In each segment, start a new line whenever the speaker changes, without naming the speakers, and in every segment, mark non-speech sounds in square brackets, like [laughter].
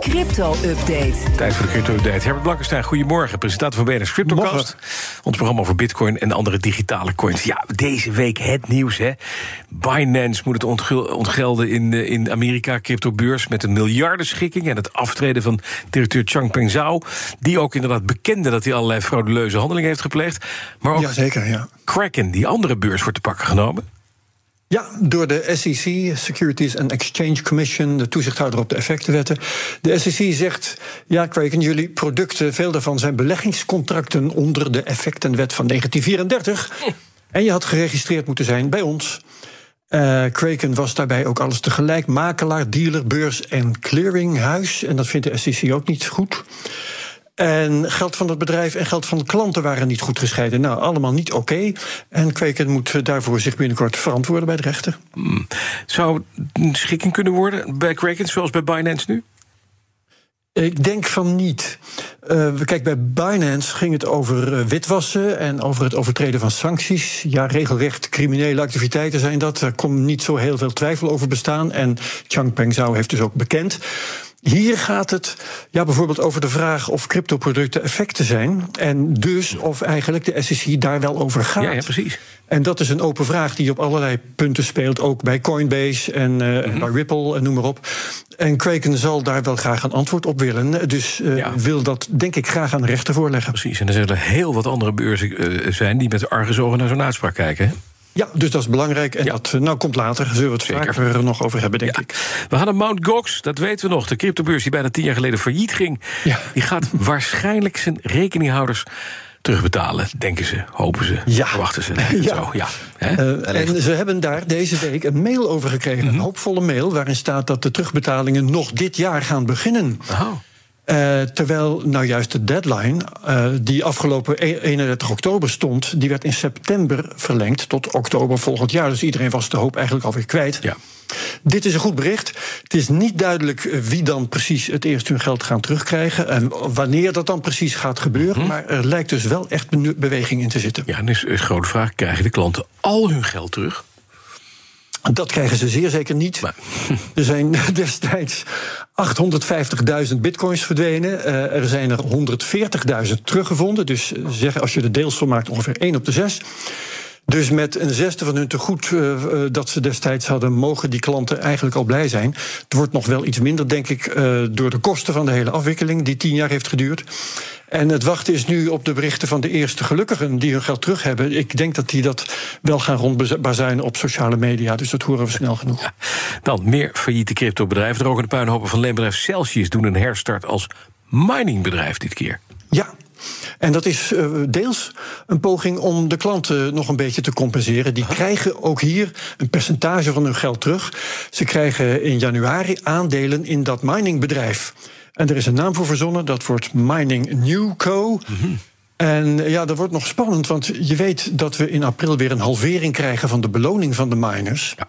Crypto-update.
Tijd voor de crypto-update. Herbert Blankenstein, goedemorgen. Presentator van BNS CryptoCast. Ons programma over bitcoin en andere digitale coins. Ja, deze week het nieuws, hè. Binance moet het ontgelden in, eh, in Amerika, cryptobeurs... met een miljardenschikking en het aftreden van directeur Changpeng Zhao... die ook inderdaad bekende dat hij allerlei frauduleuze handelingen heeft gepleegd. Maar ook
Jazeker, ja.
Kraken, die andere beurs, wordt te pakken genomen.
Ja, door de SEC, Securities and Exchange Commission, de toezichthouder op de effectenwetten. De SEC zegt: Ja, Kraken, jullie producten, veel daarvan zijn beleggingscontracten onder de effectenwet van 1934. En je had geregistreerd moeten zijn bij ons. Uh, Kraken was daarbij ook alles tegelijk: makelaar, dealer, beurs en clearinghuis. En dat vindt de SEC ook niet goed. En geld van het bedrijf en geld van de klanten waren niet goed gescheiden. Nou, allemaal niet oké. En Kweken moet daarvoor zich binnenkort verantwoorden bij de rechter.
Hmm. Zou een schikking kunnen worden bij Kraken, zoals bij Binance nu?
Ik denk van niet. Uh, kijk, bij Binance ging het over uh, witwassen en over het overtreden van sancties. Ja, regelrecht criminele activiteiten zijn dat. Er kon niet zo heel veel twijfel over bestaan. En Changpeng Zhao heeft dus ook bekend. Hier gaat het ja, bijvoorbeeld over de vraag of cryptoproducten effecten zijn. En dus of eigenlijk de SEC daar wel over gaat.
Ja, ja precies.
En dat is een open vraag die op allerlei punten speelt. Ook bij Coinbase en uh, bij Ripple en noem maar op. En Kraken zal daar wel graag een antwoord op willen. Dus uh, wil dat, denk ik, graag aan de rechter voorleggen.
Precies. En er zullen heel wat andere beurzen uh, zijn die met argusogen naar zo'n uitspraak kijken.
Ja, dus dat is belangrijk. En ja. dat nou, komt later. Zullen we het Zeker. vaker nog over hebben, denk
ja.
ik.
We hadden Mount Gox, dat weten we nog. De cryptobeurs die bijna tien jaar geleden failliet ging.
Ja.
Die gaat [laughs] waarschijnlijk zijn rekeninghouders terugbetalen, denken ze, hopen ze,
ja.
verwachten ze. [laughs]
Ja.
Zo, ja.
Uh, en ze hebben daar deze week een mail over gekregen. Mm -hmm. Een hoopvolle mail waarin staat dat de terugbetalingen nog dit jaar gaan beginnen.
Oh.
Uh, terwijl nou juist de deadline, uh, die afgelopen 31 oktober stond, die werd in september verlengd tot oktober volgend jaar. Dus iedereen was de hoop eigenlijk alweer kwijt.
Ja.
Dit is een goed bericht. Het is niet duidelijk wie dan precies het eerst hun geld gaan terugkrijgen. En wanneer dat dan precies gaat gebeuren.
Mhm.
Mm. Maar er lijkt dus wel echt beweging in te zitten.
Ja, en is een grote vraag: krijgen de klanten al hun geld terug?
Dat krijgen ze zeer zeker niet.
Maar. [laughs]
Er zijn destijds 850.000 bitcoins verdwenen. Uh, er zijn er 140.000 teruggevonden. Dus zeg, als je de deels van maakt, ongeveer 1 op de 6. Dus met een zesde van hun tegoed uh, dat ze destijds hadden, mogen die klanten eigenlijk al blij zijn. Het wordt nog wel iets minder, denk ik, uh, door de kosten van de hele afwikkeling, die tien jaar heeft geduurd. En het wachten is nu op de berichten van de eerste gelukkigen die hun geld terug hebben. Ik denk dat die dat wel gaan rondbazuinen op sociale media. Dus dat horen we snel genoeg.
Ja. Dan meer failliete cryptobedrijven. Een puinhopen van leenbedrijf Celsius doen een herstart als miningbedrijf dit keer.
Ja, en dat is uh, deels een poging om de klanten nog een beetje te compenseren. Die krijgen ook hier een percentage van hun geld terug. Ze krijgen in januari aandelen in dat miningbedrijf. En er is een naam voor verzonnen, dat wordt Mining Newco.
Mhm.
Mm -hmm. En ja, dat wordt nog spannend, want je weet dat we in april weer een halvering krijgen van de beloning van de miners.
Ja.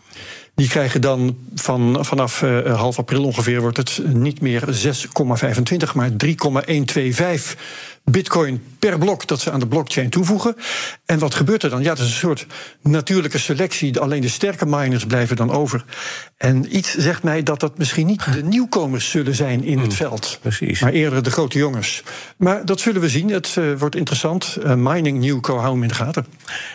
Die krijgen dan van, vanaf uh, half april ongeveer wordt het niet meer 6,25, maar 3,125 bitcoin per blok dat ze aan de blockchain toevoegen. En wat gebeurt er dan? Ja, dat is een soort natuurlijke selectie. Alleen de sterke miners blijven dan over. En iets zegt mij dat dat misschien niet de nieuwkomers zullen zijn in het veld.
Precies.
Maar eerder de grote jongens. Maar dat zullen we zien. Het uh, wordt interessant. Uh, mining Newco, hou hem in de gaten.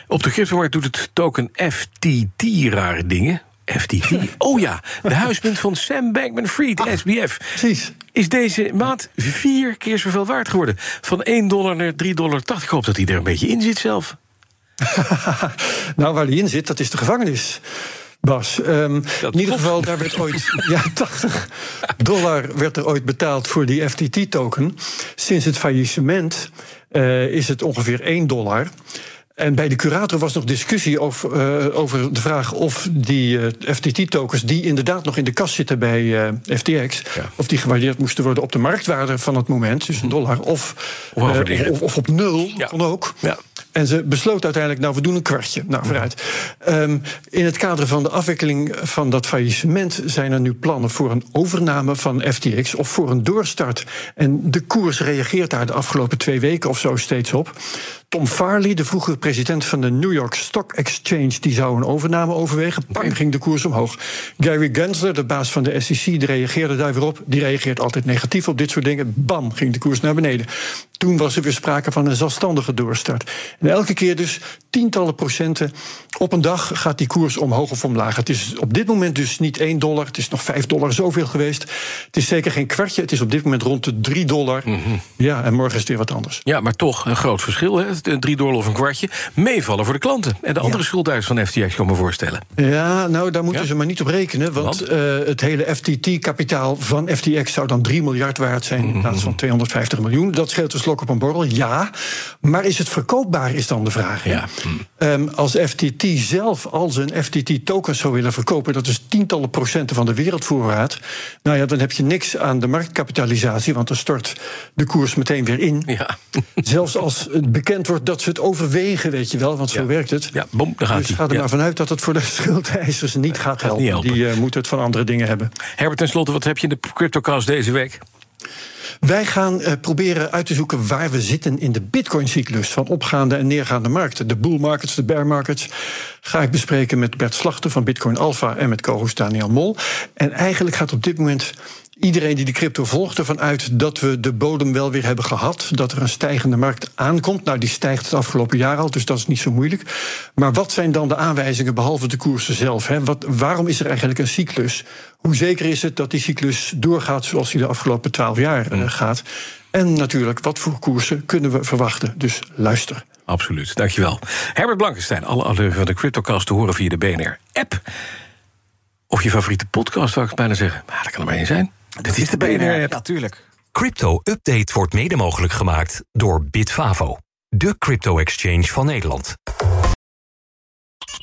Op de cryptomarkt doet het token FTT rare dingen. FTT. [laughs] Oh ja, de huismunt van Sam Bankman-Fried,
Ah,
SBF.
Precies.
Is deze maand vier keer zoveel waard geworden. Van 1 dollar naar 3,80 dollar. Ik hoop dat hij er een beetje in zit zelf. [laughs]
nou, waar hij in zit, dat is de gevangenis. Bas. Um, in ieder geval, daar werd ooit [laughs] ja, 80 dollar werd er ooit betaald voor die FTT-token. Sinds het faillissement uh, is het ongeveer 1 dollar. En bij de curator was nog discussie over, uh, over de vraag of die uh, FTT-tokens, die inderdaad nog in de kas zitten bij uh, FTX,
Ja.
of die gewaardeerd moesten worden op de marktwaarde van het moment, dus een dollar, of,
Of
of, of op nul,
Ja.
kon ook.
Ja.
En ze besloot uiteindelijk, nou, we doen een kwartje. Nou, vooruit. Um, in het kader van de afwikkeling van dat faillissement zijn er nu plannen voor een overname van FTX of voor een doorstart. En de koers reageert daar de afgelopen twee weken of zo steeds op. Tom Farley, de vroegere president van de New York Stock Exchange, die zou een overname overwegen. Pam, ging de koers omhoog. Gary Gensler, de baas van de SEC, die reageerde daar weer op. Die reageert altijd negatief op dit soort dingen. Bam, ging de koers naar beneden. Toen was er weer sprake van een zelfstandige doorstart. En elke keer dus tientallen procenten op een dag gaat die koers omhoog of omlaag. Het is op dit moment dus niet 1 dollar, het is nog 5 dollar zoveel geweest. Het is zeker geen kwartje, het is op dit moment rond de 3 dollar. Mhm. Ja, en morgen is het weer wat anders.
Ja, maar toch een groot verschil, hè? 3 dollar of een kwartje. Meevallen voor de klanten. En de andere ja. schuldeisers van FTX, kan me voorstellen.
Ja, nou, daar moeten ze maar niet op rekenen. Want, want? Uh, het hele FTT-kapitaal van FTX zou dan 3 miljard waard zijn... in plaats van 250 miljoen. Dat scheelt dus slok op een borrel, ja. Maar is het verkoopbaar, is dan de vraag. Ja. Um, als FTT zelf al zijn FTT-tokens zou willen verkopen... dat is tientallen procenten van de wereldvoorraad... nou ja, dan heb je niks aan de marktkapitalisatie... want dan stort de koers meteen weer in. Ja. Zelfs als het bekend wordt dat ze het overwegen, weet je wel... want zo werkt het.
Ja, bom, daar gaat
dus ga er maar vanuit dat het voor de [laughs] schuldeisers niet gaat helpen. Niet helpen. Die uh, moeten het van andere dingen hebben.
Herbert, tenslotte, wat heb je in de CryptoCast deze week?
Wij gaan uh, proberen uit te zoeken waar we zitten in de Bitcoin-cyclus van opgaande en neergaande markten. De bull markets, de bear markets. Ga ik bespreken met Bert Slachter van Bitcoin Alpha en met co-host Daniel Mol. En eigenlijk gaat op dit moment iedereen die de crypto volgt ervan uit dat we de bodem wel weer hebben gehad. Dat er een stijgende markt aankomt. Nou, die stijgt het afgelopen jaar al, dus dat is niet zo moeilijk. Maar wat zijn dan de aanwijzingen behalve de koersen zelf? Hè? Wat, waarom is er eigenlijk een cyclus? Hoe zeker is het dat die cyclus doorgaat zoals die de afgelopen twaalf jaar uh, gaat? En natuurlijk, wat voor koersen kunnen we verwachten? Dus luister.
Absoluut, dankjewel. Herbert Blankenstein, alle afleveringen van de CryptoCast te horen via de BNR-app. Of je favoriete podcast, zou ik bijna zeggen. Maar dat kan er maar één zijn. Dit is de BNR.
Natuurlijk. Crypto Update wordt mede mogelijk gemaakt door Bitfavo, de crypto-exchange van Nederland.